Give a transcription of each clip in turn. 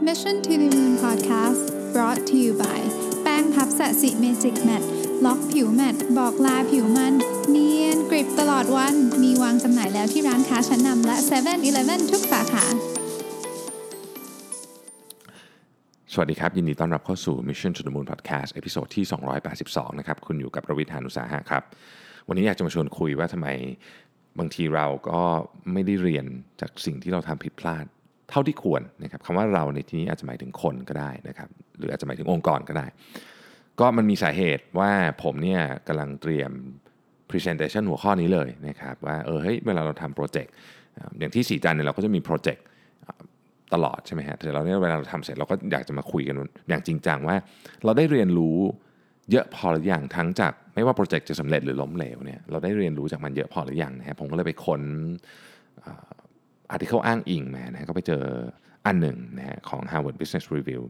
Mission to the Moon Podcast brought to you by แป้งพัฟ Sasi Magic Matte ล็อกผิว matte บอกลาผิวมัน เนียนกริบตลอดวัน มีวางจำหน่ายแล้วที่ร้านค้าชั้นนำและ7 e เ e ่ e อทุกสาขา สวัสดีครับ ยินดีต้อนรับเข้าสู่ Mission to the Moon Podcast episode ที่ 282 นะครับ คุณอยู่กับรวิศ หาญอุตสาหะครับ วันนี้อยากจะมาชวนคุยว่าทำไมบางทีเราก็ไม่ได้เรียนจากสิ่งที่เราทำผิดพลาด เท่าที่ควรนะครับคำว่าเราในที่นี้อาจจะหมายถึงคนก็ได้นะครับหรืออาจจะหมายถึงองค์กรก็ได้ ก็มันมีสาเหตุว่าผมเนี่ยกำลังเตรียม Presentation หัวข้อนี้เลยนะครับว่าเออเฮ้ยเวลาเราทำโปรเจกต์อย่างที่สีจันเนี่ยเราก็จะมีโปรเจกต์ตลอดใช่ไหมฮะแต่เราเนี่ยเวลาเราทำเสร็จเราก็อยากจะมาคุยกันอย่างจริงจังว่า เราได้เรียนรู้เยอะพอหรือยังทั้งจากไม่ว่าโปรเจกต์จะสำเร็จหรือล้มเหลวเนี่ยเราได้เรียนรู้จากมันเยอะพอหรือยังนะฮะผมก็เลยไปค้น อาร์ติเคิลอ้างอิงมานะก็ไปเจออันหนึ่งนะฮะของ Harvard Business Review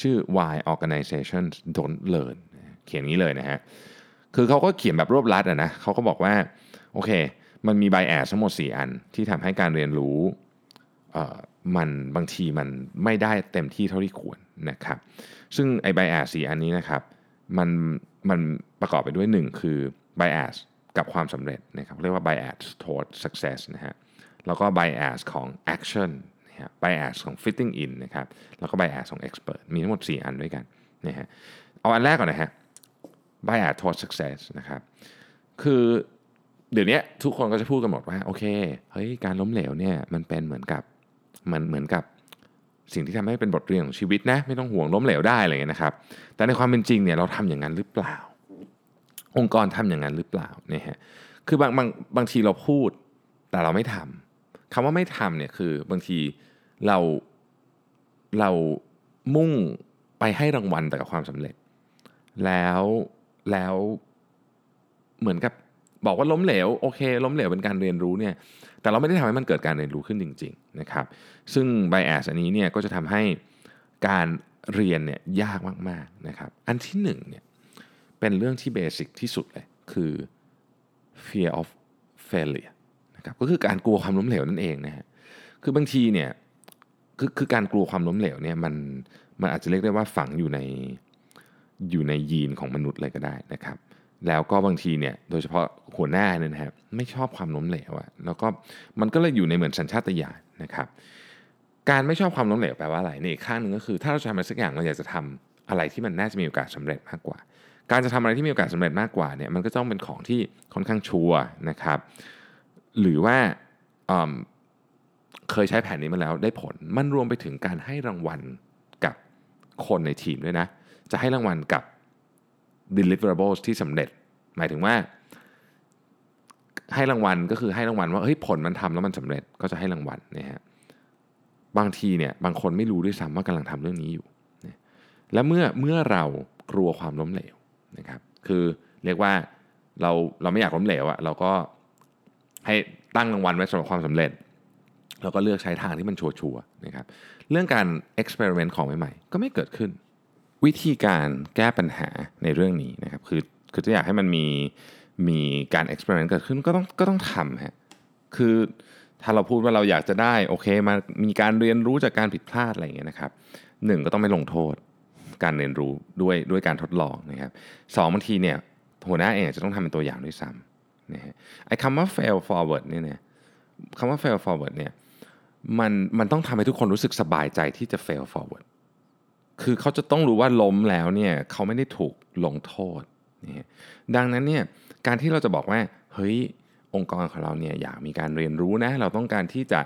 ชื่อ Why Organizations Don't Learn เขียนนี้เลยนะฮะ คือเขาก็เขียนแบบรวบลัดอะนะเขาก็บอกว่า โอเค มันมีไบแอสทั้งหมด 4 อันที่ทำให้การเรียนรู้มันบางทีมันไม่ได้เต็มที่เท่าที่ควรนะครับ ซึ่งไอ้ไบแอสสีอันนี้นะครับ มันมันประกอบไปด้วย 1 คือ bias กับความสำเร็จนะครับเรียกว่า bias toward success นะฮะ แล้วก็ bias ของ action นะฮะ bias ของ fitting in นะครับแล้วก็ bias ของ expert มีทั้งหมด 4 อันด้วยกันนะฮะเอาอันแรกก่อนนะฮะ bias toward success นะครับคือเดี๋ยวนี้ทุกคนก็จะพูดกันหมดว่าโอเคเฮ้ยการล้มเหลวเนี่ยมันเป็นเหมือนกับมันเหมือนกับสิ่งที่ทำให้เป็นบทเรียนของชีวิตนะไม่ต้องห่วงล้มเหลวได้อะไรเงี้ยนะครับ แต่ในความเป็นจริงเนี่ยเราทำอย่างนั้นหรือเปล่า องค์กรทำอย่างนั้นหรือเปล่าเนี่ยฮะคือบางบางบางทีเราพูดแต่เราไม่ทำ คำว่าไม่ทำเนี่ยคือบางทีเราเรามุ่งไปให้รางวัลแต่กับความสำเร็จ แล้วแล้วเหมือนกับบอกว่าล้มเหลวโอเค ล้มเหลวเป็นการเรียนรู้เนี่ยแต่เราไม่ได้ทำให้มันเกิดการเรียนรู้ขึ้นจริงๆนะครับซึ่งไบแอสอันนี้เนี่ยก็จะทำให้การเรียนเนี่ยยากมากๆนะครับอันที่หนึ่งเนี่ยเป็นเรื่องที่เบสิกที่สุดเลยคือ fear of failure นะครับก็คือการกลัวความล้มเหลวนั่นเองนะฮะคือบางทีเนี่ยคือคือการกลัวความล้มเหลวเนี่ยมันมันอาจจะเรียกได้ว่าฝังอยู่ในอยู่ในยีนของมนุษย์เลยก็ได้นะครับ แล้วก็บางทีเนี่ยโดยเฉพาะหัวหน้าเนี่ยนะครับไม่ชอบความล้มเหลวอะแล้วก็มันก็เลยอยู่ในเหมือนสัญชาตญาณนะครับ การไม่ชอบความล้มเหลวแปลว่าอะไรในอีกข้างหนึ่งก็คือ ถ้าเราจะทำอะไรสักอย่างเราอยากจะทำอะไรที่มันน่าจะมีโอกาสสาเร็จมากกว่า การจะทำอะไรที่มีโอกาสสาเร็จมากกว่าเนี่ยมันก็ต้องเป็นของที่ค่อนข้างชัวร์นะครับ หรือว่าเคยใช้แผนนี้มาแล้วได้ผล มันรวมไปถึงการให้รางวัลกับคนในทีมด้วยนะ จะให้รางวัลกับ deliverables ที่สำเร็จ หมายถึงว่า ให้รางวัลก็คือให้รางวัลว่าเฮ้ยผลมันทำแล้วมันสำเร็จก็จะให้รางวัลนะฮะบางทีเนี่ยบางคนไม่รู้ด้วยซ้ำว่ากำลังทำเรื่องนี้อยู่นะและเมื่อเมื่อเรากลัวความล้มเหลวนะครับ คือเรียกว่าเราเราไม่อยากล้มเหลวอะเราก็ ให้ตั้งรางวัลไว้สำหรับความสำเร็จเราก็เลือกใช้ทางที่มันชัวร์ๆนะครับเรื่องการเอ็กซ์เพร์เมนต์ของใหม่ๆ ก็ไม่เกิดขึ้น วิธีการแก้ปัญหาในเรื่องนี้นะครับคือคือถ้าอยากให้มันมีมีการเอ็กซ์เพร์เมนต์เกิดขึ้นก็ต้องก็ต้องทำฮะคือถ้าเราพูดว่าเราอยากจะได้โอเคมามีการเรียนรู้จากการผิดพลาดอะไรอย่างเงี้ยนะครับหนึ่งก็ต้องไม่ลงโทษการเรียนรู้ด้วยด้วยการทดลองนะครับสองบางทีเนี่ยหัวหน้าเองจะต้องทำเป็นตัวอย่างด้วยซ้ำ นะฮะไอ้คำว่า fail forward เนี่ยนะคำว่า fail forward เนี่ยมันมันต้องทำให้ทุกคนรู้สึกสบายใจที่จะ fail forward คือเขาจะต้องรู้ว่าล้มแล้วเนี่ยเขาไม่ได้ถูกลงโทษนี่ดังนั้นเนี่ยการที่เราจะบอกว่าเฮ้ยองค์กรของเราเนี่ยอยากมีการเรียนรู้นะเราต้องการที่จะ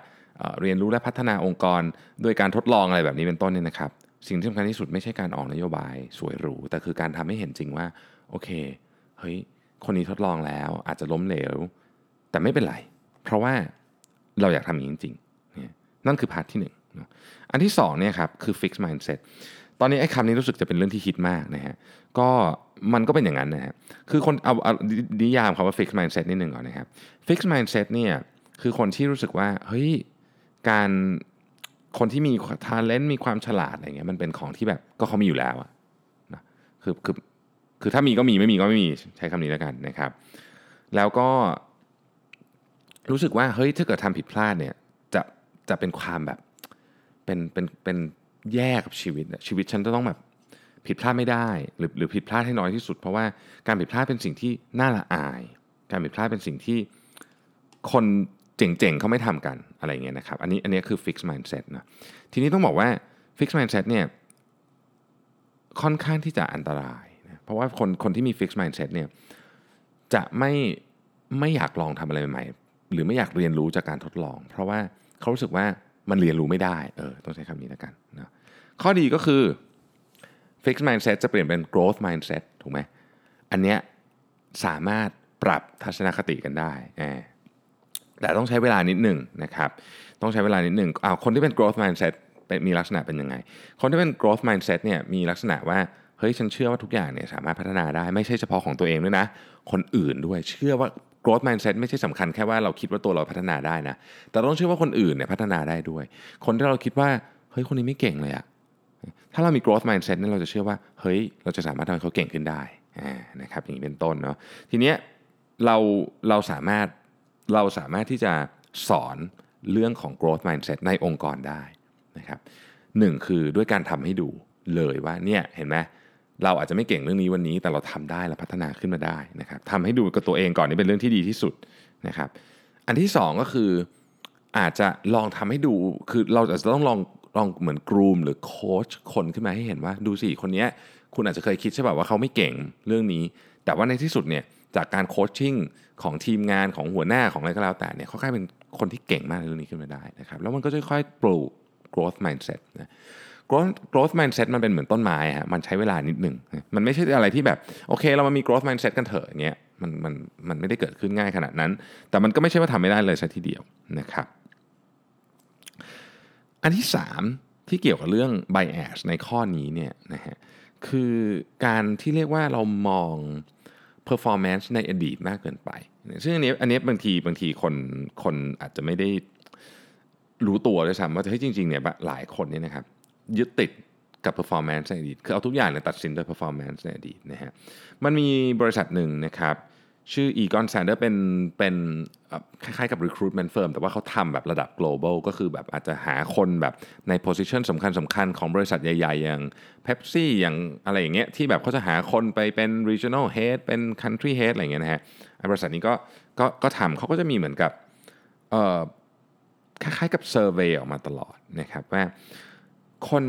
เรียนรู้และพัฒนาองค์กร โดยการทดลองอะไรแบบนี้เป็นต้นเนี่ยนะครับ สิ่งที่สำคัญที่สุดไม่ใช่การออกนโยบายสวยหรู แต่คือการทำให้เห็นจริงว่า โอเคเฮ้ย คนนี้ทดลองแล้ว อาจจะล้มเหลว แต่ไม่เป็นไร เพราะว่าเราอยากทำอย่างนี้จริงๆนั่นคือพาร์ทที่ 1 อันที่2เนี่ยครับคือ fix mindset ตอนนี้ไอ้คำนี้รู้สึกจะเป็นเรื่องที่ฮิตมากนะฮะก็มันก็เป็นอย่างนั้นนะฮะคือคนเอาเอานิยามคำว่า fix mindset นิดหนึ่งก่อนนะครับ fix mindset เนี่ยคือคนที่รู้สึกว่าเฮ้ยการคนที่มี talent มีความฉลาดอะไรเงี้ยมันเป็นของที่แบบก็เขามีอยู่แล้วอะนะคือคือ คือถ้ามีก็มีไม่มีก็ไม่มีใช้คำนี้แล้วกันนะครับ แล้วก็รู้สึกว่าเฮ้ยถ้าเกิดทำผิดพลาดเนี่ยจะจะเป็นความแบบเป็นเป็นเป็นแย่กับชีวิตชีวิตฉันจะต้องแบบผิดพลาดไม่ได้ หรือหรือผิดพลาดให้น้อยที่สุด เพราะว่าการผิดพลาดเป็นสิ่งที่น่าละอาย การผิดพลาดเป็นสิ่งที่คนเจ๋งๆเขาไม่ทำกันอะไรเงี้ยนะครับ อันนี้อันนี้คือ fix mindset นะทีนี้ต้องบอกว่า fix mindset เนี่ยค่อนข้างที่จะอันตราย ราะว่าคนคนที่มี fixed mindset เนี่ยจะไม่ไม่อยากลองทำอะไรใหม่ๆหรือไม่อยากเรียนรู้จากการทดลอง เพราะว่าเขารู้สึกว่ามันเรียนรู้ไม่ได้เออต้องใช้คำนี้แล้วกันนะข้อดีก็คือ fixed mindset จะเปลี่ยนเป็น growth mindset ถูกไหมอันเนี้ยสามารถปรับทัศนคติกันได้แต่ต้องใช้เวลานิดหนึ่งนะครับต้องใช้เวลานิดหนึ่งเอาคนที่เป็น growth mindset เป็นมีลักษณะเป็นยังไง คนที่เป็น growth mindset เนี่ยมีลักษณะว่า เฮ้ยฉันเชื่อว่าทุกอย่างเนี่ยสามารถพัฒนาได้ไม่ใช่เฉพาะของตัวเองด้วยนะ คนอื่นด้วยเชื่อว่า growth mindset ไม่ใช่สำคัญแค่ว่าเราคิดว่าตัวเราพัฒนาได้นะ แต่ต้องเชื่อว่าคนอื่นเนี่ยพัฒนาได้ด้วย คนที่เราคิดว่าเฮ้ยคนนี้ไม่เก่งเลยอะถ้าเรามี growth mindset เนี่ยเราจะเชื่อว่าเฮ้ยเราจะสามารถทำให้เขาเก่งขึ้นได้นะครับอย่างนี้เป็นต้นเนาะทีเนี้ยเราเราสามารถเราสามารถที่จะสอนเรื่องของ growth mindset ในองค์กรได้นะครับหนึ่งคือด้วยการทำให้ดูเลยว่าเนี่ยเห็นไหม เราอาจจะไม่เก่งเรื่องนี้วันนี้ แต่เราทำได้เราพัฒนาขึ้นมาได้นะครับทำให้ดูกับตัวเองก่อนนี่เป็นเรื่องที่ดีที่สุดนะครับ อันที่ 2 ก็คืออาจจะลองทำให้ดูคือเราอาจจะต้องลองลองเหมือนกรูมหรือโค้ชคนขึ้นมาให้เห็นว่าดูสิคนนี้คุณอาจจะเคยคิดใช่ป่ะว่าเขาไม่เก่งเรื่องนี้ แต่ว่าในที่สุดเนี่ยจากการโคชชิ่งของทีมงานของหัวหน้าของอะไรก็แล้วแต่เนี่ยเขากลายเป็นคนที่เก่งมากในเรื่องนี้ขึ้นมาได้นะครับแล้วมันก็จะค่อยปลูก growth mindset นะ growth mindset มันเป็นเหมือนต้นไม้ฮะมันใช้เวลานิดหนึ่งมันไม่ใช่อะไรที่แบบโอเค เรามามี growth mindset กันเถอะอย่างเงี้ยมันมันมันไม่ได้เกิดขึ้นง่ายขนาดนั้น แต่มันก็ไม่ใช่ว่าทำไม่ได้เลยซะทีเดียวนะครับ อันที่ 3 ที่เกี่ยวกับเรื่อง bias ในข้อนี้เนี่ยนะฮะคือการที่เรียกว่าเรามอง performance ในอดีตมากเกินไป ซึ่งอันนี้อันนี้บางทีบางทีคนคนอาจจะไม่ได้รู้ตัวด้วยซ้ำว่าเฮ้ยจริงๆเนี่ยหลายคนเนี่ยนะครับ ยึดติดกับ performance ในอดีตคือเอาทุกอย่างเนี่ยตัดสินโดย performance ในอดีตนะฮะมันมีบริษัทหนึ่งนะครับ ชื่อ Egon Sander เป็นเป็นคล้ายๆกับ recruitment firm แต่ว่าเขาทำแบบระดับ global ก็คือแบบอาจจะหาคนแบบใน position สำคัญสำคัญของบริษัทใหญ่ๆ อย่าง Pepsi อย่างอะไรอย่างเงี้ยที่แบบเขาจะหาคนไปเป็น regional head เป็น country head อะไรเงี้ยนะฮะบริษัทนี้ก็ก็ก็ทำเขาก็จะมีเหมือนกับคล้ายๆกับเซอร์เวยออกมาตลอดนะครับว่า คน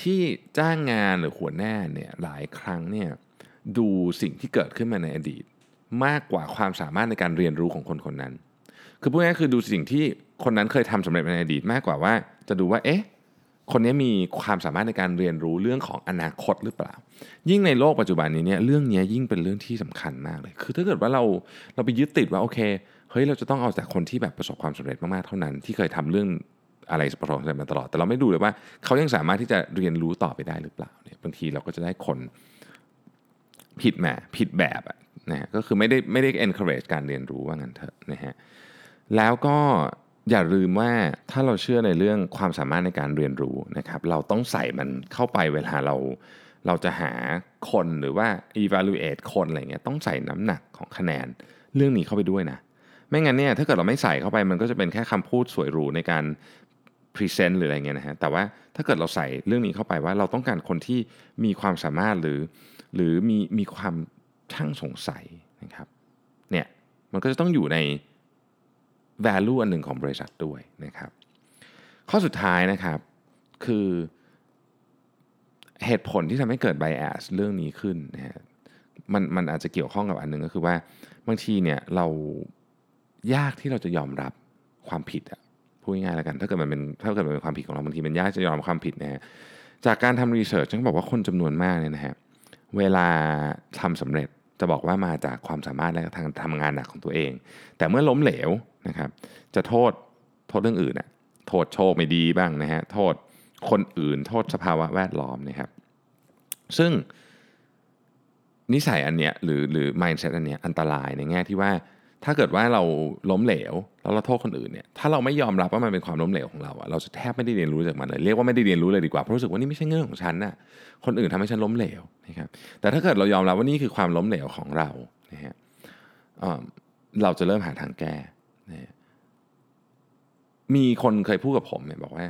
ที่จ้างงานหรือหัวหน้าเนี่ยหลายครั้งเนี่ยดูสิ่งที่เกิดขึ้นมาในอดีต มากกว่าความสามารถในการเรียนรู้ของคนคนนั้น คือพูดง่ายๆคือดูสิ่งที่คนนั้นเคยทำสำเร็จในอดีต มากกว่าว่าจะดูว่าเอ๊ะคนนี้มีความสามารถในการเรียนรู้เรื่องของอนาคตหรือเปล่า ยิ่งในโลกปัจจุบันนี้เนี่ยเรื่องนี้ยิ่งเป็นเรื่องที่สำคัญมากเลย คือถ้าเกิดว่าเราเราไปยึดติดว่าโอเคเฮ้ยเราจะต้องเอาจากคนที่แบบประสบความสำเร็จมากๆเท่านั้น ที่เคยทำเรื่อง อะไรประสบความสำเร็จมาตลอด แต่เราไม่ดูเลยว่าเขายังสามารถที่จะเรียนรู้ต่อไปได้หรือเปล่าเนี่ยบางทีเราก็จะได้คนผิดแหมผิดแบบนะฮะก็คือไม่ได้ไม่ได้ encourage การเรียนรู้ว่างั้นเถอะนะฮะแล้วก็อย่าลืมว่าถ้าเราเชื่อในเรื่องความสามารถในการเรียนรู้นะครับ เราต้องใส่มันเข้าไปเวลาเราเราจะหาคนหรือว่า evaluate คนอะไรเงี้ยต้องใส่น้ำหนักของคะแนนเรื่องนี้เข้าไปด้วยนะ ไม่งั้นเนี่ยถ้าเกิดเราไม่ใส่เข้าไปมันก็จะเป็นแค่คำพูดสวยหรูในการ present หรืออะไรเงี้ยนะฮะแต่ว่าถ้าเกิดเราใส่เรื่องนี้เข้าไปว่าเราต้องการคนที่มีความสามารถหรือ หรือมีมีความช่างสงสัยนะครับเนี่ยมันก็จะต้องอยู่ใน value อันหนึ่งของบริษัทด้วยนะครับ ข้อสุดท้ายนะครับคือเหตุผลที่ทำให้เกิด bias เรื่องนี้ขึ้นนะฮะมันมันอาจจะเกี่ยวข้องกับอันหนึ่งก็คือว่าบางทีเนี่ยเรายากที่เราจะยอมรับความผิดอะ พูดง่ายๆแล้วกัน ถ้าเกิดมันเป็นถ้าเกิดมันเป็นความผิดของเราบางทีมันยากจะยอมความผิดนะฮะจากการทำรีเสิร์ชฉันบอกว่าคนจำนวนมากเนี่ยนะฮะเวลาทำสำเร็จจะบอกว่ามาจากความสามารถและทางทำงานหนักของตัวเอง แต่เมื่อล้มเหลวนะครับ จะโทษโทษเรื่องอื่นอะโทษโชคไม่ดีบ้างนะฮะโทษคนอื่น โทษสภาวะแวดล้อมนะครับ ซึ่งนิสัยอันเนี้ยหรือหรือ mindset อันเนี้ยอันตรายในแง่ที่ว่า ถ้าเกิดว่าเราล้มเหลวแล้วเราโทษคนอื่นเนี่ยถ้าเราไม่ยอมรับว่ามันเป็นความล้มเหลวของเราอะเราจะแทบไม่ได้เรียนรู้จากมันเลยเรียกว่าไม่ได้เรียนรู้เลยดีกว่าเพราะรู้สึกว่านี่ไม่ใช่เรื่องของฉันน่ะคนอื่นทำให้ฉันล้มเหลวนะครับแต่ถ้าเกิดเรายอมรับว่านี่คือความล้มเหลวของเรานะฮะเราจะเริ่มหาทางแก้นะมีคนเคยพูดกับผมเนี่ยบอกว่า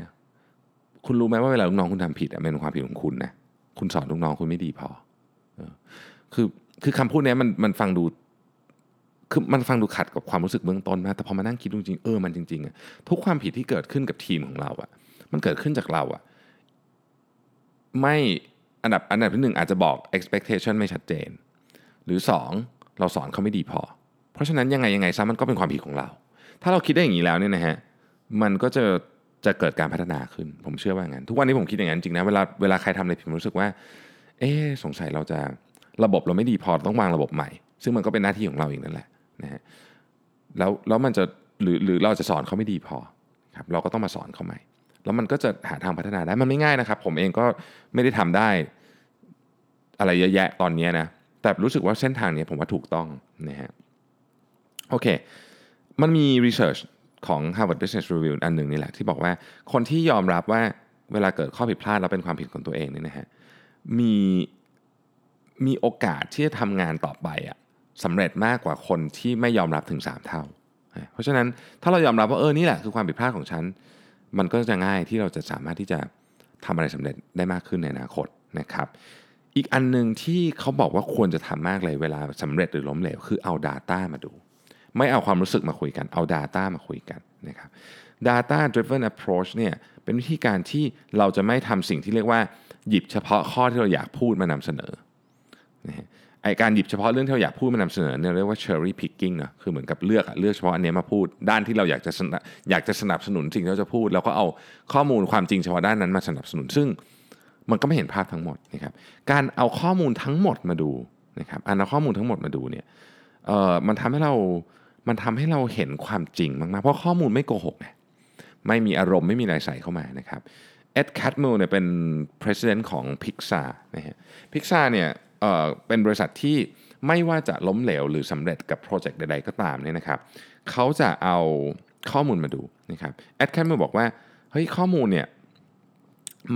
คุณรู้ไหมว่าเวลาลูกน้องคุณทำผิดอะเป็นความผิดของคุณนะคุณสอนลูกน้องคุณไม่ดีพอเออคือคือคำพูดเนี้ยมันมันฟังดู คือมันฟังดูขัดกับความรู้สึกเบื้องต้นมากแต่พอมานั่งคิดจริงๆเออมันจริงๆอะทุกความผิดที่เกิดขึ้นกับทีมของเราอะมันเกิดขึ้นจากเราอะไม่อันดับอันดับที่หนึ่งอาจจะบอก expectation ไม่ชัดเจน หรือสองเราสอนเขาไม่ดีพอ เพราะฉะนั้นยังไงยังไงซะมันก็เป็นความผิดของเรา ถ้าเราคิดได้อย่างนี้แล้วเนี่ยนะฮะมันก็จะจะเกิดการพัฒนาขึ้น ผมเชื่อว่างั้น ทุกวันนี้ผมคิดอย่างนั้นจริงนะเวลาเวลาใครทำอะไรผิดผมรู้สึกว่า เอ๊สงสัยเราจะระบบเราไม่ดีพอต้องวางระบบใหม่ ซึ่งมันก็เป็นหน้าที่ของเราเองนั่นแหละ นะฮะแล้วแล้วมันจะหรือหรือเราจะสอนเขาไม่ดีพอครับเราก็ต้องมาสอนเขาใหม่ แล้วมันก็จะหาทางพัฒนาได้มันไม่ง่ายนะครับ ผมเองก็ไม่ได้ทำได้ อะไรเยอะแยะตอนนี้นะแต่รู้สึกว่าเส้นทางนี้ผมว่าถูกต้องนะฮะโอเค มันมีรีเสิร์ชของ Harvard Business Review อันหนึ่งนี่แหละ ที่บอกว่าคนที่ยอมรับว่าเวลาเกิดข้อผิดพลาดแล้วเป็นความผิดของตัวเองเนี่ยนะฮะมีมีโอกาสที่จะทำงานต่อไปอะ สำเร็จมากกว่าคนที่ไม่ยอมรับถึง 3 เท่า เพราะฉะนั้นถ้าเรายอมรับว่าเออนี่แหละคือความผิดพลาดของฉัน มันก็จะง่ายที่เราจะสามารถที่จะทำอะไรสำเร็จได้มากขึ้นในอนาคตนะครับ อีกอันหนึ่งที่เขาบอกว่าควรจะทำมากเลยเวลาสำเร็จหรือล้มเหลวคือเอา Data มาดู ไม่เอาความรู้สึกมาคุยกันเอา Data มาคุยกันนะครับ Data driven approach เนี่ยเป็นวิธีการที่เราจะไม่ทำสิ่งที่เรียกว่า หยิบเฉพาะข้อที่เราอยากพูดมานำเสนอนะ ไอการหยิบเฉพาะเรื่องที่เราอยากพูดมานำเสนอเนี่ยเรียกว่า cherry picking เนาะคือเหมือนกับเลือกเลือกเฉพาะอันเนี้ยมาพูด ด้านที่เราอยากจะสนับอยากจะสนับสนุนสิ่งที่เราจะพูด แล้วก็เอาข้อมูลความจริงเฉพาะด้านนั้นมาสนับสนุน ซึ่งมันก็ไม่เห็นภาพทั้งหมดนะครับการเอาข้อมูลทั้งหมดมาดูนะครับอันเอาข้อมูลทั้งหมดมาดูเนี่ยเอ่อมันทำให้เรามันทำให้เราเห็นความจริงมากๆเพราะข้อมูลไม่โกหกไงไม่มีอารมณ์ไม่มีอะไรใส่เข้ามานะครับ Ed Catmull เนี่ยเป็น president ของ Pixar นะฮะ Pixar เนี่ย เอ่อเป็นบริษัทที่ไม่ว่าจะล้มเหลวหรือสำเร็จกับ project ใดๆก็ตามเนี่ยนะครับเขาจะเอาข้อมูลมาดูนะครับ Ed Catmull บอกว่าเฮ้ยข้อมูลเนี่ย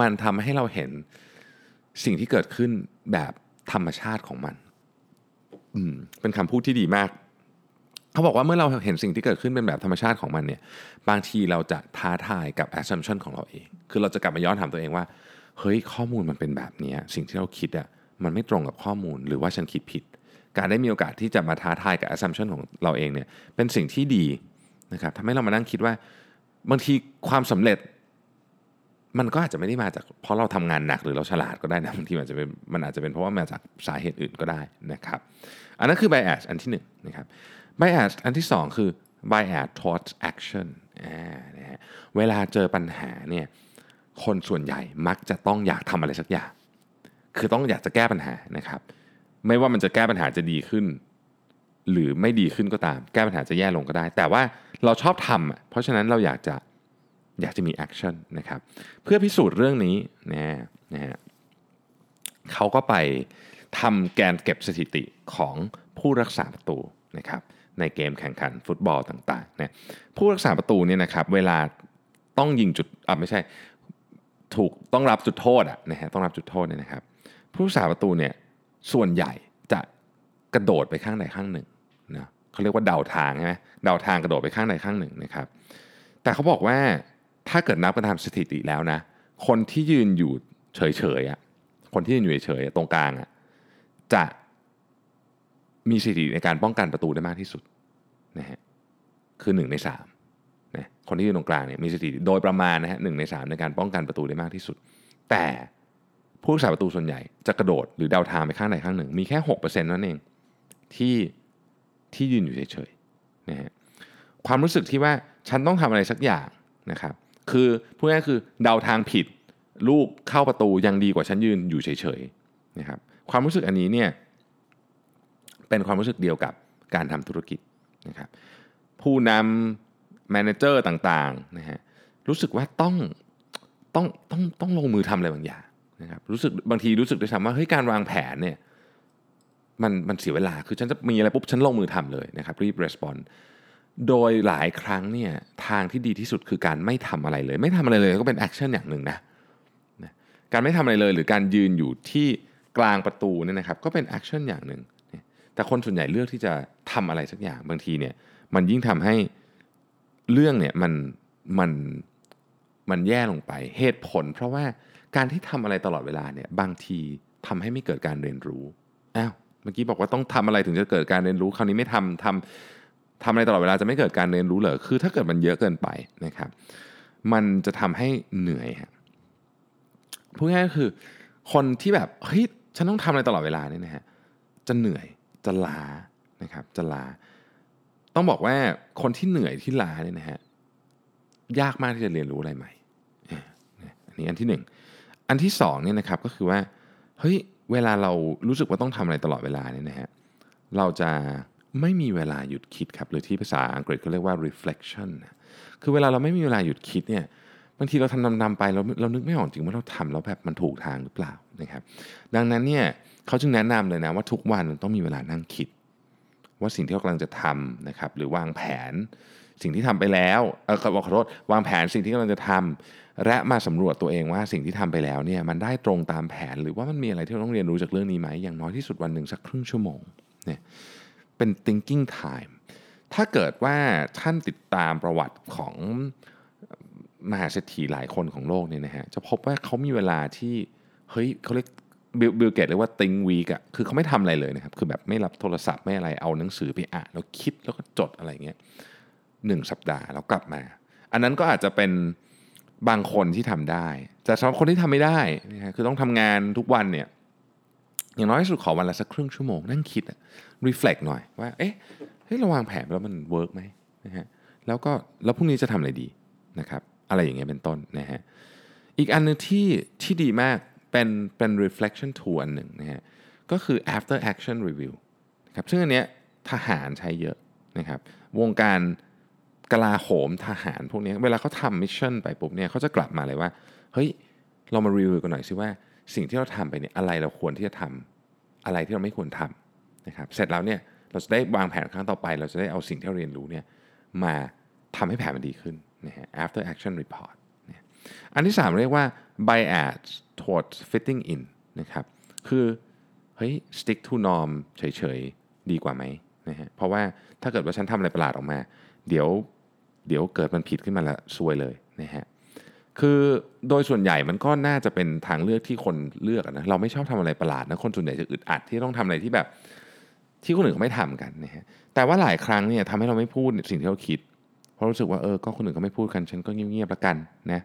มันทำให้เราเห็นสิ่งที่เกิดขึ้นแบบธรรมชาติของมันอืมเป็นคำพูดที่ดีมาก เขาบอกว่าเมื่อเราเห็นสิ่งที่เกิดขึ้นเป็นแบบธรรมชาติของมันเนี่ย บางทีเราจะท้าทายกับ assumption ของเราเอง คือเราจะกลับมาย้อนถามตัวเองว่า เฮ้ยข้อมูลมันเป็นแบบนี้ สิ่งที่เราคิดอะ่ะ มันไม่ตรงกับข้อมูลหรือว่าฉันคิดผิด การได้มีโอกาสที่จะมาท้าทายกับ assumption ของเราเองเนี่ยเป็นสิ่งที่ดีนะครับทำให้เรามานั่งคิดว่าบางทีความสำเร็จ มันก็อาจจะไม่ได้มาจากเพราะเราทำงานหนักหรือเราฉลาดก็ได้นะบางทีมันอาจจะเป็นมันอาจจะเป็นเพราะว่ามาจากสาเหตุอื่นก็ได้นะครับ อันนั้นคือ bias อันที่หนึ่งนะครับ bias อันที่สองคือ bias towards action อ่นะฮะเวลาเจอปัญหาเนี่ยคนส่วนใหญ่มักจะต้องอยากทำอะไรสักอย่าง คือต้องอยากจะแก้ปัญหานะครับ ไม่ว่ามันจะแก้ปัญหาจะดีขึ้น หรือไม่ดีขึ้นก็ตาม แก้ปัญหาจะแย่ลงก็ได้ แต่ว่าเราชอบทำเพราะฉะนั้นเราอยากจะอยากจะมี action นะครับ เพื่อพิสูจน์เรื่องนี้นะนะฮะเขาก็ไปทำการเก็บสถิติของผู้รักษาประตูนะครับในเกมแข่งขันฟุตบอลต่างๆนะผู้รักษาประตูเนี่ยนะครับเวลาต้องยิงจุดอะไม่ใช่ถูกต้องรับจุดโทษอะนะฮะต้องรับจุดโทษเนี่ยนะครับ ผู้รักษาประตูเนี่ยส่วนใหญ่จะกระโดดไปข้างใดข้างหนึ่งนะเขาเรียกว่าเดาทางใช่ไหมเดาทางกระโดดไปข้างใดข้างหนึ่งนะครับ แต่เขาบอกว่าถ้าเกิดนับกันตามสถิติแล้วนะ คนที่ยืนอยู่เฉยๆอะคนที่ยืนอยู่เฉยๆตรงกลางอะจะมีสถิติในการป้องกันประตูได้มากที่สุดนะฮะคือ 1 ใน3นะคนที่ยู่ตรงกลางเนี่ยมีสถิติโดยประมาณนะฮะหในสในการป้องกันประตูได้มากที่สุด แต่ ผู้รักษาประตูส่วนใหญ่จะกระโดดหรือเดาทางไปข้างใดข้างหนึ่ง มีแค่6%นั่นเองที่ที่ยืนอยู่เฉยๆนะฮะความรู้สึกที่ว่าฉันต้องทำอะไรสักอย่างนะครับคือพูดง่ายคือเดาทางผิดลูกเข้าประตูยังดีกว่าฉันยืนอยู่เฉยๆนะครับความรู้สึกอันนี้เนี่ยเป็นความรู้สึกเดียวกับการทำธุรกิจนะครับผู้นำแมเนเจอร์ต่างๆนะฮะรู้สึกว่าต้องต้องต้องต้องลงมือทำอะไรบางอย่าง นะครับรู้สึกบางทีรู้สึกด้วยซ้ำว่าเฮ้ยการวางแผนเนี่ยมันมันเสียเวลาคือฉันจะมีอะไรปุ๊บฉันลงมือทำเลยนะครับรีบ respond โดยหลายครั้งเนี่ยทางที่ดีที่สุดคือการไม่ทำอะไรเลย ไม่ทำอะไรเลยก็เป็น action อย่างหนึ่งนะนะการไม่ทำอะไรเลย หรือการยืนอยู่ที่กลางประตูเนี่ยนะครับก็เป็น action อย่างหนึ่งแต่คนส่วนใหญ่เลือกที่จะทำอะไรสักอย่างบางทีเนี่ยมันยิ่งทำให้เรื่องเนี่ยมันมัน มันแย่ลงไปเหตุผล เพราะว่าการที่ทำอะไรตลอดเวลาเนี่ยบางทีทำให้ไม่เกิดการเรียนรู้อ้าวเมื่อกี้บอกว่าต้องทำอะไรถึงจะเกิดการเรียนรู้ คราวนี้ไม่ทำทำทำอะไรตลอดเวลาจะไม่เกิดการเรียนรู้เหรอคือถ้าเกิดมันเยอะเกินไปนะครับ มันจะทำให้เหนื่อยฮะพูดง่ายๆคือคนที่แบบเฮ้ยฉันต้องทำอะไรตลอดเวลาเนี่ยนะฮะจะเหนื่อยจะล้านะครับจะล้าต้องบอกว่าคนที่เหนื่อยที่ล้าเนี่ยนะฮะยากมากที่จะเรียนรู้อะไรใหม่ นนี้อันที่หนึ่งอันที่สองเนี่ยนะครับก็คือว่าเฮ้ยเวลาเรารู้สึกว่าต้องทำอะไรตลอดเวลาเนี่ยนะฮะเราจะไม่มีเวลาหยุดคิดครับหรือที่ภาษาอังกฤษเขาเรียกว่า reflection คือเวลาเราไม่มีเวลาหยุดคิดเนี่ยบางทีเราทำนำๆไปเราเรานึกไม่ออกจริงว่าเราทำแล้วแบบมันถูกทางหรือเปล่านะครับ ดังนั้นเนี่ยเขาจึงแนะนำเลยนะว่าทุกวันต้องมีเวลานั่งคิด ว่าสิ่งที่เรากำลังจะทำนะครับหรือวางแผนสิ่งที่ทำไปแล้วเออขอโทษวางแผนสิ่งที่กำลังจะทำ และมาสำรวจตัวเองว่าสิ่งที่ทำไปแล้วเนี่ยมันได้ตรงตามแผน หรือว่ามันมีอะไรที่เราต้องเรียนรู้จากเรื่องนี้ไหมอย่างน้อยที่สุดวันหนึ่งสักครึ่งชั่วโมงเนี่ยเป็น thinking time ถ้าเกิดว่าท่านติดตามประวัติของมหาเศรษฐีหลายคนของโลกเนี่ยนะฮะจะพบว่าเขามีเวลาที่เฮ้ยเขาเรียก Bill Bill Gates เรียกว่า Think Week อะคือเขาไม่ทำอะไรเลยนะครับ คือแบบไม่รับโทรศัพท์ไม่อะไรเอาหนังสือไปอ่านแล้วคิดแล้วก็จดอะไรเงี้ยหนึ่งสัปดาห์แล้วกลับมา อันนั้นก็อาจจะเป็น บางคนที่ทำได้ แต่สำหรับคนที่ทำไม่ได้นะคือต้องทำงานทุกวันเนี่ยอย่างน้อยที่สุดขอวันละสักครึ่งชั่วโมง นั่งคิด reflect หน่อยว่าเอ๊ะเฮ้ยเราวางแผนแล้วมัน work ไหมนะฮะแล้วก็แล้วพรุ่งนี้จะทำอะไรดีนะครับอะไรอย่างเงี้ยเป็นต้นนะฮะอีกอันนึงที่ที่ดีมากเป็นเป็น reflection tool อันหนึ่งนะฮะก็คือ after action review นะครับซึ่งอันเนี้ยทหารใช้เยอะนะครับวงการ กลาโหมทหารพวกนี้เวลาเขาทำมิชชั่นไปปุ๊บเนี่ยเขาจะกลับมาเลยว่า เฮ้ย เรามารีวิวกันหน่อยสิว่า สิ่งที่เราทำไปเนี่ยอะไรเราควรที่จะทำอะไรที่เราไม่ควรทำนะครับเสร็จแล้วเนี่ยเราจะได้วางแผนครั้งต่อไป เราจะได้เอาสิ่งที่เราเรียนรู้เนี่ยมาทำให้แผนมันดีขึ้นนะฮะ after action report เนี่ยอันที่ 3 เรียกว่า bias towards fitting in นะครับคือเฮ้ย stick to norm เฉยๆ ดีกว่าไหมนะฮะเพราะว่าถ้าเกิดว่าฉันทำอะไรประหลาดออกมา เดี๋ยว เดี๋ยวเกิดมันผิดขึ้นมาแล้วซวยเลยนะฮะคือโดยส่วนใหญ่มันก็น่าจะเป็นทางเลือกที่คนเลือกนะเราไม่ชอบทำอะไรประหลาดนะคนส่วนใหญ่จะอึดอัดที่ต้องทำอะไรที่แบบ ที่คนอื่นเขาไม่ทำกันนะฮะแต่ว่าหลายครั้งเนี่ยทำให้เราไม่พูดสิ่งที่เราคิด เพราะรู้สึกว่าเออก็คนอื่นเขาไม่พูดกันฉันก็เงียบๆละกันนะ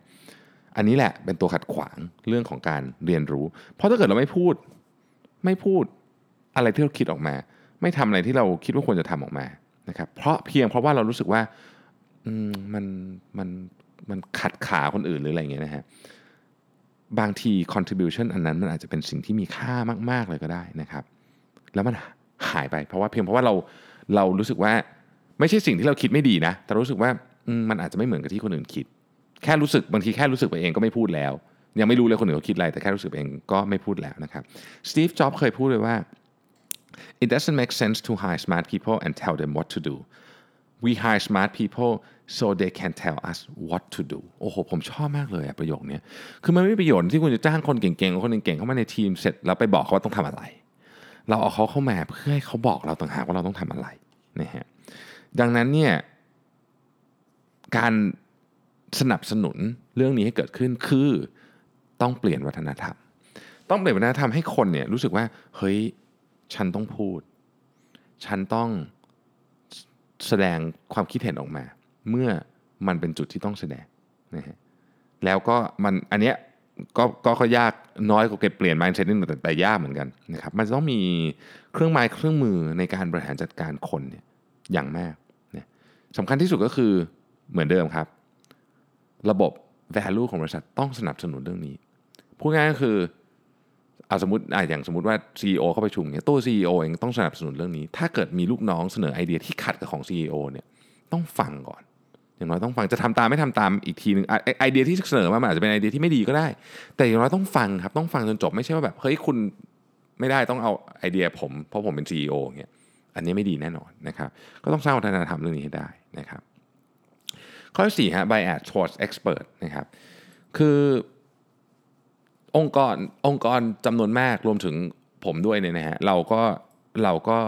อันนี้แหละเป็นตัวขัดขวางเรื่องของการเรียนรู้ เพราะถ้าเกิดเราไม่พูด ไม่พูดอะไรที่เราคิดออกมา ไม่ทำอะไรที่เราคิดว่าควรจะทำออกมานะครับเพราะเพียงเพราะว่าเรารู้สึกว่า อืมมันมันมันขัดขาคนอื่นหรืออะไรเงี้ยนะฮะบางที contribution อันนั้นมันอาจจะเป็นสิ่งที่มีค่ามาก ๆ เลยก็ได้นะครับ แล้วมันหายไปเพราะว่าเพียงเพราะว่าเราเรารู้สึกว่าไม่ใช่สิ่งที่เราคิดไม่ดีนะ แต่รู้สึกว่ามันอาจจะไม่เหมือนกับที่คนอื่นคิด แค่รู้สึกบางทีแค่รู้สึกไปเองก็ไม่พูดแล้ว ยังไม่รู้เลยคนอื่นเขาคิดอะไร แต่แค่รู้สึกเองก็ไม่พูดแล้วนะครับสตีฟจ็อบเคยพูดเลยว่า it doesn't make sense to hire smart people and tell them what to do we hire smart people so they can tell us what to do โอ้โห ผมชอบมากเลยประโยคนี้คือมันไม่มีประโยชน์ที่คุณจะจ้างคนเก่งๆ คนเก่งๆ เข้ามาในทีมเสร็จแล้วไปบอกเขาว่าต้องทำอะไร เราเอาเขาเข้ามาเพื่อให้เขาบอกเราต่างหากว่าเราต้องทำอะไรนะฮะดังนั้นเนี่ยการสนับสนุนเรื่องนี้ให้เกิดขึ้นคือต้องเปลี่ยนวัฒนธรรม ต้องเปลี่ยนวัฒนธรรมให้คนเนี่ยรู้สึกว่าเฮ้ยฉันต้องพูด ฉันต้อง แสดงความคิดเห็นออกมา เมื่อมันเป็นจุดที่ต้องแสดงนะฮะแล้วก็มันอันเนี้ยก็ก็ก็ยากน้อยกว่าเก็บเปลี่ยน mindset นิดหนึ่งแต่แต่ยากเหมือนกันนะครับมันต้องมีเครื่องไม้เครื่องมือในการบริหารจัดการคนเนี่ยอย่างมากนะสำคัญที่สุดก็คือเหมือนเดิมครับ ระบบ value ของบริษัทต้องสนับสนุนเรื่องนี้พูดง่ายก็คือ เอาสมมติอย่างสมมติว่า CEO เข้าไปชุมเนี่ยตัว CEO เองต้องสนับสนุนเรื่องนี้ ถ้าเกิดมีลูกน้องเสนอไอเดียที่ขัดกับของ CEO เนี่ยต้องฟังก่อน อย่างน้อยต้องฟังจะทำตามไม่ทำตามอีกทีหนึ่งไอเดียที่เสนอมาอาจจะเป็นไอเดียที่ไม่ดีก็ได้ แต่อย่างน้อยต้องฟังครับต้องฟังจนจบไม่ใช่ว่าแบบเฮ้ยคุณไม่ได้ต้องเอาไอเดียผมเพราะผมเป็น CEO เงี้ยอันนี้ไม่ดีแน่นอนนะครับก็ต้องสร้างวัฒนธรรมเรื่องนี้ให้ได้นะครับข้อที่สี่ฮะ bias towards expert นะครับคือ องค์กรองค์กรจำนวนมากรวมถึงผมด้วยเนี่ยนะฮะเราก็เราก็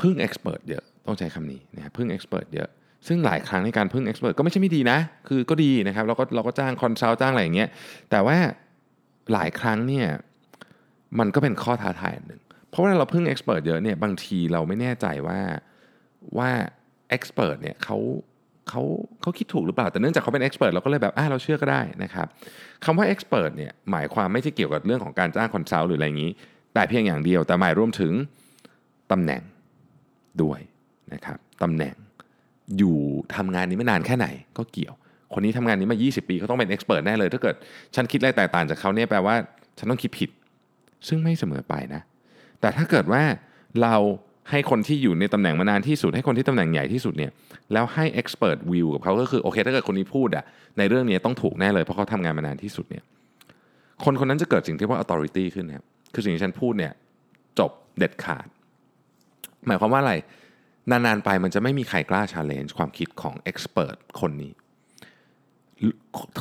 พึ่ง expert เยอะต้องใช้คำนี้นะพึ่ง expert เยอะซึ่งหลายครั้งในการพึ่ง expert ก็ไม่ใช่ไม่ดีนะ คือก็ดีนะครับเราก็เราก็จ้าง consult จ้างอะไรอย่างเงี้ยแต่ว่าหลายครั้งเนี่ยมันก็เป็นข้อท้าทายหนึ่งเพราะว่าเราพึ่ง expert เพรสเยอะเนี่ยบางทีเราไม่แน่ใจว่าว่า expert เนี่ยเขา เขาเขาคิดถูกหรือเปล่า แต่เนื่องจากเขาเป็น expert เพรสเราก็เลยแบบอ่าเราเชื่อก็ได้นะครับคำว่า expert เพรสเนี่ยหมายความไม่ใช่เกี่ยวกับเรื่องของการจ้างคอนซัลท์หรืออะไรอย่างนี้ แต่เพียงอย่างเดียวแต่หมายรวมถึงตำแหน่งด้วยนะครับตำแหน่งอยู่ทำงานนี้ไม่นานแค่ไหนก็เกี่ยว คนนี้ทำงานนี้มา 20 ปีเขาต้องเป็น expert แน่เลย ถ้าเกิดฉันคิดอะไรแตกต่างจากเขาเนี่ยแปลว่าฉันต้องคิดผิด ซึ่งไม่เสมอไปนะ แต่ถ้าเกิดว่าเรา ให้คนที่อยู่ในตำแหน่งมานานที่สุด ให้คนที่ตำแหน่งใหญ่ที่สุดเนี่ยแล้วให้ expert view กับเขาก็คือโอเค ถ้าเกิดคนนี้พูดอะในเรื่องนี้ต้องถูกแน่เลยเพราะเขาทำงานมานานที่สุดเนี่ยคนคนนั้นจะเกิดสิ่งที่ว่า authority ขึ้นนะครับคือสิ่งที่ฉันพูดเนี่ยจบเด็ดขาด หมายความว่าอะไร นานๆไปมันจะไม่มีใครกล้า challenge ความคิดของ expert คนนี้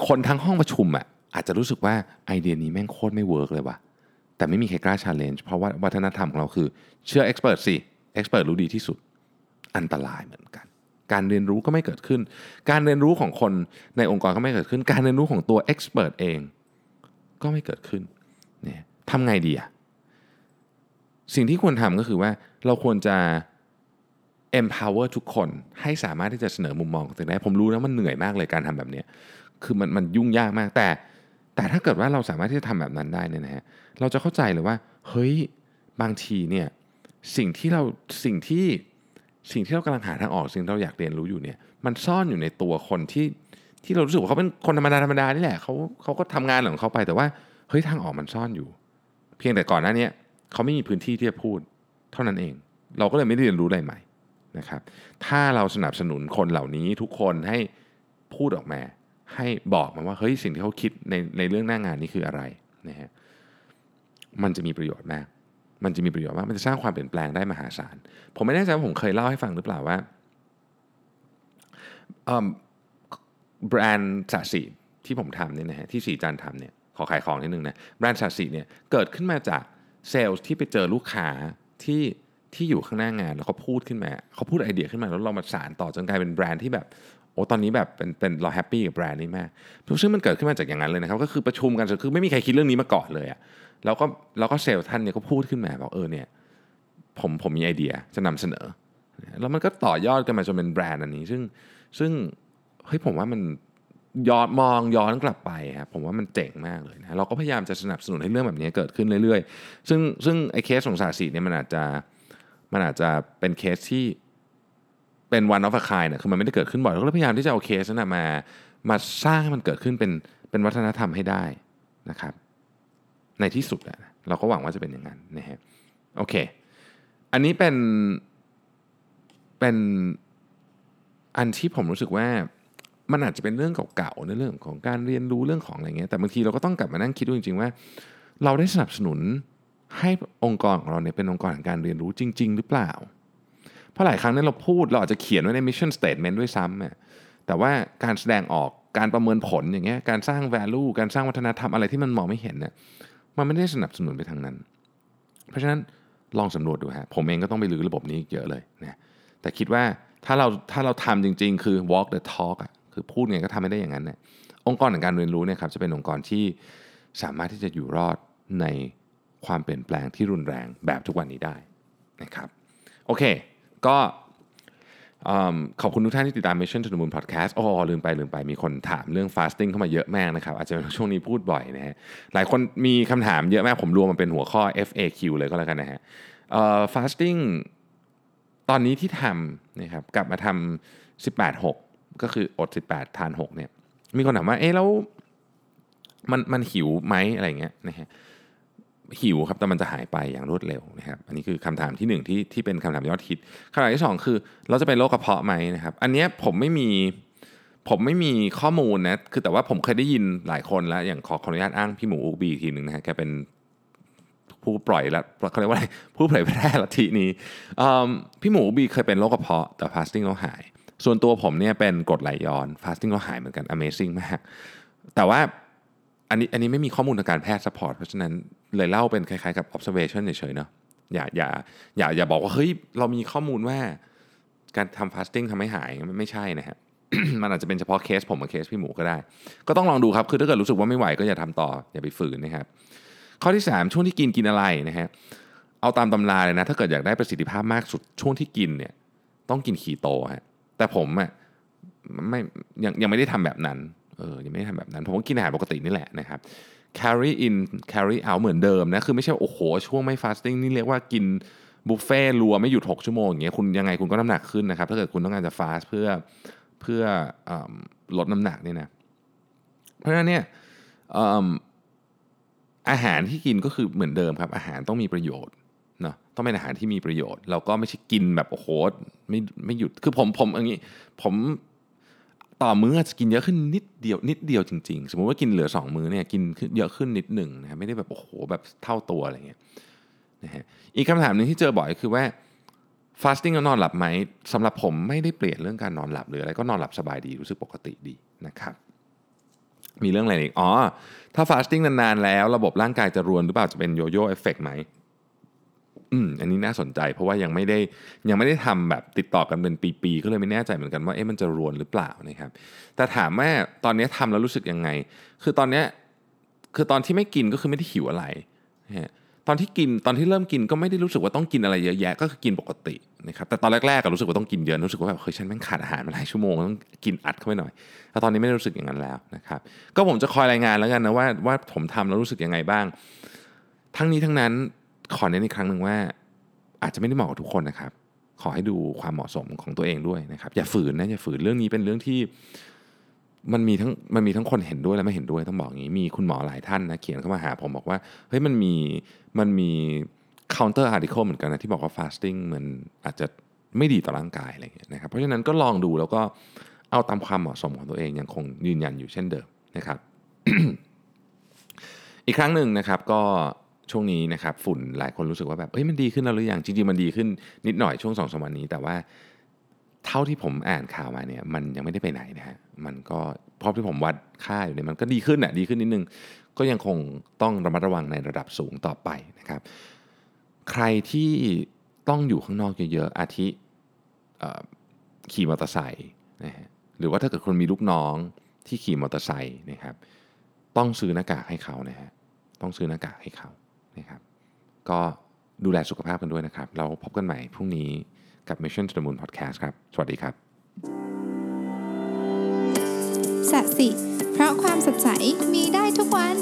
คนทั้งห้องประชุมอะอาจจะรู้สึกว่าไอเดียนี้แม่งโคตรไม่ work เลยว่ะแต่ไม่มีใครกล้า challenge เพราะว่าวัฒนธรรมของเราคือเชื่อ expert สิ expert รู้ดีที่สุดอันตรายเหมือนกัน การเรียนรู้ก็ไม่เกิดขึ้น การเรียนรู้ของคนในองค์กรก็ไม่เกิดขึ้น การเรียนรู้ของตัว expert เอง ก็ไม่เกิดขึ้นเนี่ยทำไงดีอะสิ่งที่ควรทำก็คือว่าเราควรจะ empower ทุกคนให้สามารถที่จะเสนอมุมมองของตัวเองได้ผมรู้นะมันเหนื่อยมากเลยการทำแบบนี้คือมันมันยุ่งยากมากแต่ แต่ถ้าเกิดว่าเราสามารถที่จะทำแบบนั้นได้เนี่ยนะฮะเราจะเข้าใจเลยว่า เฮ้ยบางทีเนี่ย สิ่งที่เราสิ่งที่สิ่งที่เรากำลังหาทางออกสิ่งที่เราอยากเรียนรู้อยู่เนี่ย มันซ่อนอยู่ในตัวคนที่ที่เรารู้สึกว่าเขาเป็นคนธรรมดาธรรมดานี่แหละเขาเขาก็ทำงานของเขาไปแต่ว่าเฮ้ยทางออกมันซ่อนอยู่ เพียงแต่ก่อนหน้านี้เขาไม่มีพื้นที่ที่จะพูด เท่านั้นเอง เราก็เลยไม่ได้เรียนรู้อะไรใหม่นะครับ ถ้าเราสนับสนุนคนเหล่านี้ทุกคนให้พูดออกมา ให้บอกมาว่าเฮ้ยสิ่งที่เขาคิดในในเรื่องหน้างานนี้คืออะไรนะฮะมันจะมีประโยชน์มาก มันจะมีประโยชน์มากมันจะสร้างความเปลี่ยนแปลงได้มหาศาล ผมไม่แน่ใจว่าผมเคยเล่าให้ฟังหรือเปล่าว่าแบรนด์สาสีที่ผมทำเนี่ยนะฮะที่สีจันทำเนี่ยขอขายของนิดนึงนะแบรนด์สาสีเนี่ยเกิดขึ้นมาจากเซลล์ที่ไปเจอลูกค้าที่ที่อยู่ข้างหน้างาน แล้วเขาพูดขึ้นมาเขาพูดไอเดียขึ้นมาแล้วเรามาสานต่อจนกลายเป็นแบรนด์ที่แบบโอ้ตอนนี้แบบเป็นเป็นเรา happy กับแบรนด์นี้มากซึ่งมันเกิดขึ้นมาจากอย่างนั้นเลยนะครับก็คือประชุมกันคือไม่มีใครคิดเรื่องนี้มาก่อนเลยอะ แล้วก็แล้วก็เซลล์ท่านเนี่ยก็พูดขึ้นมาบอกเออเนี่ยผมผมมีไอเดียจะนำเสนอ แล้วมันก็ต่อยอดกันมาจนเป็นแบรนด์อันนี้ ซึ่งซึ่งเฮ้ยผมว่ามันย้อนมองย้อนกลับไปครับผมว่ามันเจ๋งมากเลยนะเราก็พยายามจะสนับสนุนให้เรื่องแบบนี้เกิดขึ้นเรื่อยๆ ซึ่งซึ่งไอ้เคสของสาสีเนี่ยมันอาจจะมันอาจจะเป็นเคสที่เป็นวันออฟคายเนี่ยคือมันไม่ได้เกิดขึ้นบ่อยเราก็พยายามที่จะเอาเคสนั้นมามาสร้างให้มันเกิดขึ้นเป็นเป็นวัฒนธรรมให้ได้นะครับ ในที่สุดนะเราก็หวังว่าจะเป็นอย่างนั้นนะฮะโอเค อันนี้เป็นเป็นอันที่ผมรู้สึกว่ามันอาจจะเป็นเรื่องเก่าๆในเรื่องของการเรียนรู้เรื่องของอะไรเงี้ยแต่บางทีเราก็ต้องกลับมานั่งคิดดูจริง ๆ ว่า เราได้สนับสนุนให้องค์กรของเราเนี่ยเป็นองค์กรแห่งการเรียนรู้จริง ๆ หรือเปล่า เพราะหลายครั้งเนี่ยเราพูดเราอาจจะเขียนไว้ใน mission statement ด้วยซ้ำแต่ว่าการแสดงออกการประเมินผลอย่างเงี้ยการสร้าง value การสร้างวัฒนธรรมอะไรที่มันมองไม่เห็นเนี่ย มันไม่ได้สนับสนุนไปทางนั้น เพราะฉะนั้นลองสำรวจดูฮะผมเองก็ต้องไปรื้อระบบนี้เยอะเลยนะแต่คิดว่าถ้าเราถ้าเราทำจริง ๆ คือ walk the talk อะคือพูดไงก็ทำไม่ได้อย่างนั้นเนี่ยองค์กรแห่งการเรียนรู้เนี่ยครับจะเป็นองค์กรที่สามารถที่จะอยู่รอดในความเปลี่ยนแปลงที่รุนแรงแบบทุกวันนี้ได้นะครับโอเค ก็ ขอบคุณทุกท่านที่ติดตาม Mission to the Moon Podcast อ๋อลืมไปลืมไปมีคนถามเรื่อง fasting เข้ามาเยอะมากนะครับ อาจจะช่วงนี้พูดบ่อยนะฮะหลายคนมีคำถามเยอะมาก ผมรวมมันเป็นหัวข้อ FAQ เลยก็แล้วกันนะฮะ fasting ตอนนี้ที่ทำนะครับกลับมาทำ18 6 ก็คืออด 18 ทาน 6 เนี่ย มีคนถามว่า เอ๊ะแล้วมันมันหิวไหมอะไรเงี้ยนะฮะ หิวครับแต่มันจะหายไปอย่างรวดเร็วนะครับอันนี้คือคำถามที่หนึ่งที่ที่เป็นคำถามยอดฮิตคำถามที่สองคือ เราจะเป็นโรคกระเพาะไหมนะครับอันนี้ผมไม่มีผมไม่มีข้อมูลนะคือแต่ว่าผมเคยได้ยินหลายคนแล้ว อย่างขอขออนุญาตอ้างพี่หมูอุกบีทีหนึ่งนะฮะแกเป็นผู้ปล่อยละเขาเรียกว่าอะไรผู้เผยแพร่ลัทธินี้พี่หมูบีเคยเป็นโรคกระเพาะแต่ fasting แล้วหาย ส่วนตัวผมเนี่ยเป็นกรดไหลย้อน fasting ก็หายเหมือนกัน amazing มากแต่ว่า อันนี้อันนี้ไม่มีข้อมูลทางการแพทย์ support เพราะฉะนั้นเลยเล่าเป็นคล้ายๆกับ observation เฉยๆเนาะอย่าอย่าอย่าอย่าบอกว่าเฮ้ยเรามีข้อมูลว่าการทำ fasting ทำให้หายไม่ใช่นะฮะมันอาจจะเป็นเฉพาะเคสผมกับเคสพี่หมูก็ได้ ก็ต้องลองดูครับ คือถ้าเกิดรู้สึกว่าไม่ไหวก็อย่าทำต่อ อย่าไปฝืนนะครับ ข้อที่ 3 ช่วงที่กินกินอะไรนะฮะ เอาตามตำราเลยนะ ถ้าเกิดอยากได้ประสิทธิภาพมากสุด ช่วงที่กินเนี่ยต้องกินคีโตฮะ แต่ผมอะไม่ยังยังไม่ได้ทำแบบนั้น เออยังไม่ทำแบบนั้น ผมก็กินอาหารปกตินี่แหละนะครับ carry in carry out เหมือนเดิมนะ คือไม่ใช่โอ้โห ช่วงไม่ fasting นี่เรียกว่ากินบุฟเฟ่รัวไม่หยุด 6 ชั่วโมงอย่างเงี้ยคุณยังไงคุณก็น้ำหนักขึ้นนะครับ ถ้าเกิดคุณต้องการจะ fast เพื่อเพื่ออลดน้ำหนักเนี่ยนะ เพราะฉะนั้นเนี่ยอาหารที่กินก็คือเหมือนเดิมครับ อาหารต้องมีประโยชน์เนาะต้องเป็นอาหารที่มีประโยชน์ เราก็ไม่ใช่กินแบบโอ้โหไม่ไม่หยุดคือผมผมอย่างนี้ผม ต่อมื้อจะกินเยอะขึ้นนิดเดียวนิดเดียวจริงๆ สมมติว่ากินเหลือ 2 มื้อเนี่ยกินเยอะขึ้นนิดหนึ่งนะไม่ได้แบบโอ้โหแบบเท่าตัวอะไรเงี้ยนะฮะอีกคำถามหนึ่งที่เจอบ่อยคือว่า fasting แล้วนอนหลับไหมสำหรับผมไม่ได้เปลี่ยนเรื่องการนอนหลับหรืออะไรก็นอนหลับสบายดีรู้สึกปกติดีนะครับมีเรื่องอะไรอีกอ๋อถ้า fasting นานๆแล้ว ระบบร่างกายจะรวนหรือเปล่าจะเป็นโยโย่เอฟเฟกไหม อืมอันนี้น่าสนใจ เพราะว่ายังไม่ได้ยังไม่ได้ทำแบบติดต่อกันเป็นปีๆก็เลยไม่แน่ใจเหมือนกันว่าเอ๊ะมันจะรวนหรือเปล่านะครับ แต่ถามว่าตอนนี้ทำแล้วรู้สึกยังไง คือตอนนี้คือตอนที่ไม่กินก็คือไม่ได้หิวอะไรตอนที่กินตอนที่เริ่มกินก็ไม่ได้รู้สึกว่าต้องกินอะไรเยอะแยะก็คือกินปกตินะครับแต่ตอนแรกๆก็รู้สึกว่าต้องกินเยอะรู้สึกว่าแบบเฮ้ยฉันแม่งขาดอาหารมาหลายชั่วโมงต้องกินอัดเข้าไปหน่อยแต่ตอนนี้ไม่ได้รู้สึกอย่างนั้นแล้วนะครับก็ผมจะคอยรายงานแล้วกันนะว่าว่าผมทำแล้วรู้สึกยังไงบ้าง ทั้งนี้ทั้งนั้น ขอเน้นอีกครั้งหนึ่งว่า อาจจะไม่ได้เหมาะกับทุกคนนะครับ ขอให้ดูความเหมาะสมของตัวเองด้วยนะครับ อย่าฝืนนะอย่าฝืนเรื่องนี้เป็นเรื่องที่มันมีทั้งมันมีทั้งคนเห็นด้วยและไม่เห็นด้วยต้องบอกอย่างนี้มีคุณหมอหลายท่านนะเขียนเข้ามาหาผมบอกว่าเฮ้ยมันมีมันมี counter article เหมือนกันนะที่บอกว่า fasting มันอาจจะไม่ดีต่อร่างกายอะไรอย่างเงี้ยนะครับ เพราะฉะนั้นก็ลองดูแล้วก็เอาตามความเหมาะสมของตัวเองยังคงยืนยันอยู่เช่นเดิมนะครับ อีกครั้งหนึ่งนะครับก็ ช่วงนี้นะครับฝุ่นหลายคนรู้สึกว่าแบบเฮ้ยมันดีขึ้นแล้วหรือยังจริงๆมันดีขึ้นนิดหน่อยช่วงสองสวันนี้ แต่ว่าเท่าที่ผมอ่านข่าวมาเนี่ยมันยังไม่ได้ไปไหนนะฮะมันก็เพราะที่ผมวัดค่าอยู่เนี่ยมันก็ดีขึ้นอะดีขึ้นนิดนึง ก็ยังคงต้องระมัดระวังในระดับสูงต่อไปนะครับ ใครที่ต้องอยู่ข้างนอกเยอะๆอาทิขี่มอเตอร์ไซค์นะฮะหรือว่าถ้าเกิดคนมีลูกน้องที่ขี่มอเตอร์ไซค์นะครับ ต้องซื้อหน้ากากให้เขานะฮะต้องซื้อหน้ากากให้เขา นะครับก็ดูแลสุขภาพกันด้วยนะครับ เราพบกันใหม่พรุ่งนี้กับ Mission to the Moon Podcast ครับ สวัสดีครับสัสิ เพราะความสดใสมีได้ทุกวัน